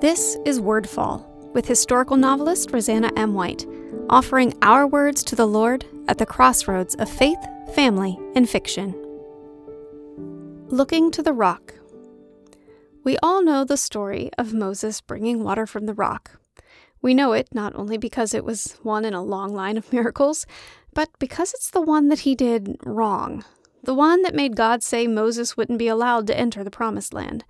This is Wordfall with historical novelist Roseanna M. White, offering our words to the Lord at the crossroads of faith, family, and fiction. Looking to the Rock. We all know the story of Moses bringing water from the rock. We know it not only because it was one in a long line of miracles, but because it's the one that he did wrong, the one that made God say Moses wouldn't be allowed to enter the Promised Land.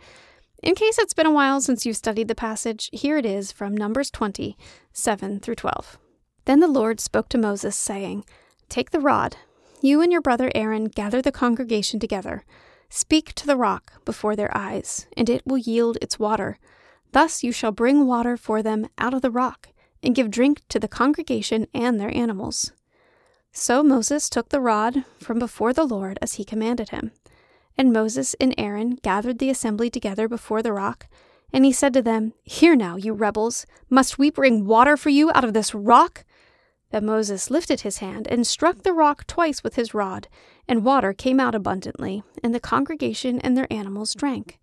In case it's been a while since you've studied the passage, here it is from Numbers 20, 7 through 12. Then the Lord spoke to Moses, saying, Take the rod, you and your brother Aaron gather the congregation together. Speak to the rock before their eyes, and it will yield its water. Thus you shall bring water for them out of the rock, and give drink to the congregation and their animals. So Moses took the rod from before the Lord as he commanded him. And Moses and Aaron gathered the assembly together before the rock. And he said to them, Hear now, you rebels, must we bring water for you out of this rock? Then Moses lifted his hand and struck the rock twice with his rod, and water came out abundantly, and the congregation and their animals drank.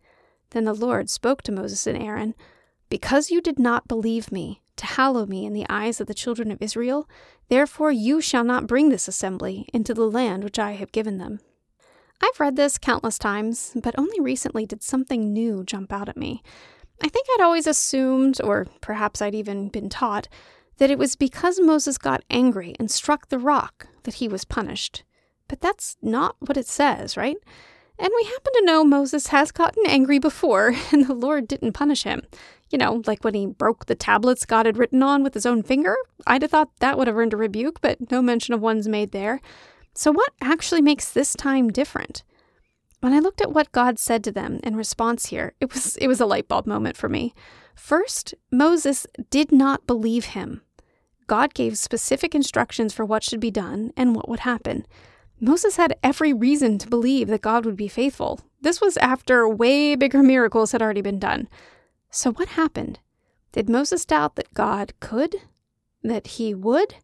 Then the Lord spoke to Moses and Aaron, Because you did not believe me, to hallow me in the eyes of the children of Israel, therefore you shall not bring this assembly into the land which I have given them. I've read this countless times, but only recently did something new jump out at me. I think I'd always assumed, or perhaps I'd even been taught, that it was because Moses got angry and struck the rock that he was punished. But that's not what it says, right? And we happen to know Moses has gotten angry before, and the Lord didn't punish him. You know, like when he broke the tablets God had written on with his own finger. I'd have thought that would have earned a rebuke, but no mention of one's made there. So, what actually makes this time different? When I looked at what God said to them in response here, it was it was a light bulb moment for me. First, Moses did not believe him. God gave specific instructions for what should be done and what would happen. Moses had every reason to believe that God would be faithful. This was after way bigger miracles had already been done. So, what happened? Did Moses doubt that God could? That he would?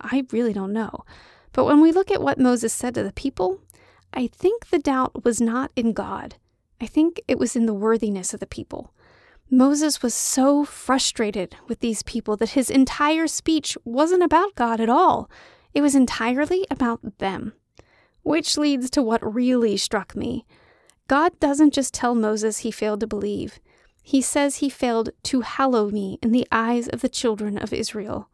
I really don't know. But when we look at what Moses said to the people, I think the doubt was not in God. I think it was in the worthiness of the people. Moses was so frustrated with these people that his entire speech wasn't about God at all. It was entirely about them. Which leads to what really struck me. God doesn't just tell Moses he failed to believe, he says he failed to hallow me in the eyes of the children of Israel.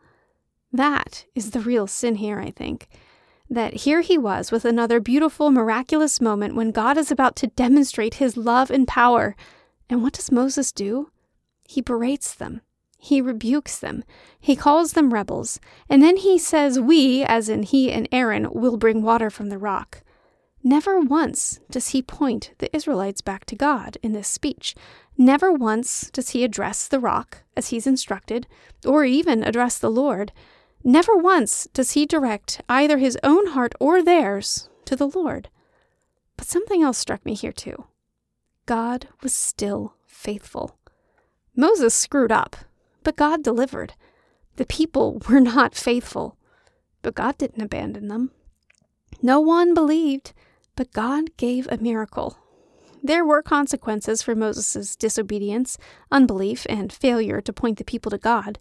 That is the real sin here, I think that here he was with another beautiful, miraculous moment when God is about to demonstrate his love and power. And what does Moses do? He berates them. He rebukes them. He calls them rebels. And then he says, We, as in he and Aaron, will bring water from the rock. Never once does he point the Israelites back to God in this speech. Never once does he address the rock as he's instructed, or even address the Lord. Never once does he direct either his own heart or theirs to the Lord. But something else struck me here too. God was still faithful. Moses screwed up, but God delivered. The people were not faithful, but God didn't abandon them. No one believed, but God gave a miracle. There were consequences for Moses' disobedience, unbelief, and failure to point the people to God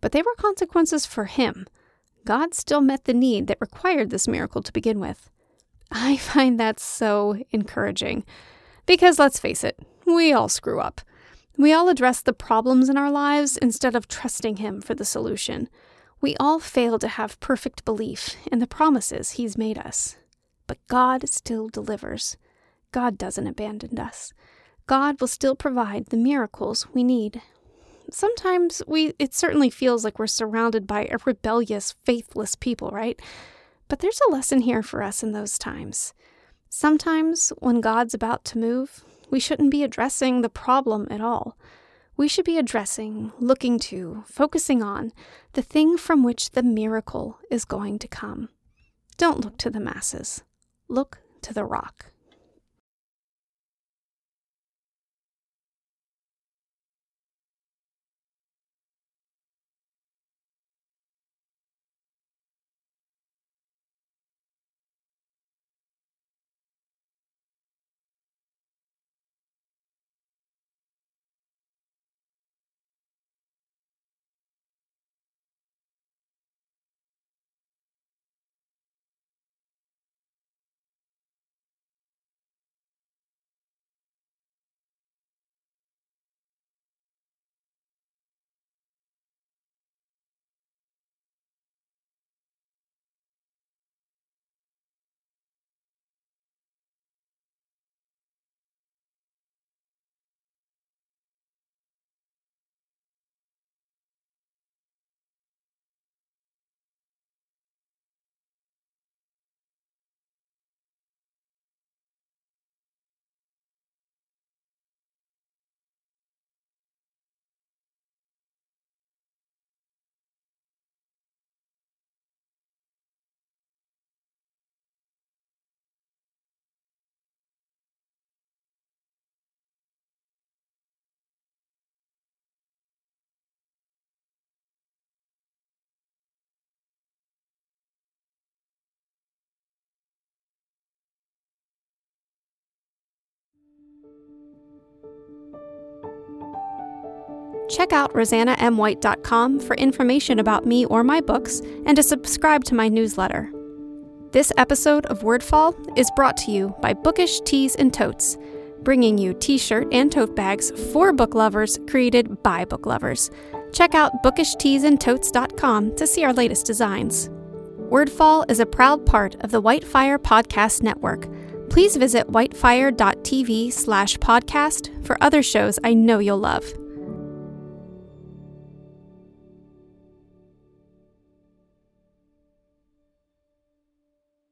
but they were consequences for him. God still met the need that required this miracle to begin with. I find that so encouraging. Because let's face it, we all screw up. We all address the problems in our lives instead of trusting Him for the solution. We all fail to have perfect belief in the promises He's made us. But God still delivers. God doesn't abandon us. God will still provide the miracles we need sometimes we it certainly feels like we're surrounded by a rebellious, faithless people, right? But there's a lesson here for us in those times. Sometimes when God's about to move, we shouldn't be addressing the problem at all. We should be addressing, looking to, focusing on the thing from which the miracle is going to come. Don't look to the masses. Look to the rock. Check out roseannaMwhite.com for information about me or my books and to subscribe to my newsletter. This episode of Wordfall is brought to you by Bookish Tees and Totes, bringing you t shirt and tote bags for book lovers created by book lovers. Check out bookishteesandtotes.com to see our latest designs. Wordfall is a proud part of the Whitefire Podcast Network. Please visit whitefire.tv slash podcast for other shows I know you'll love.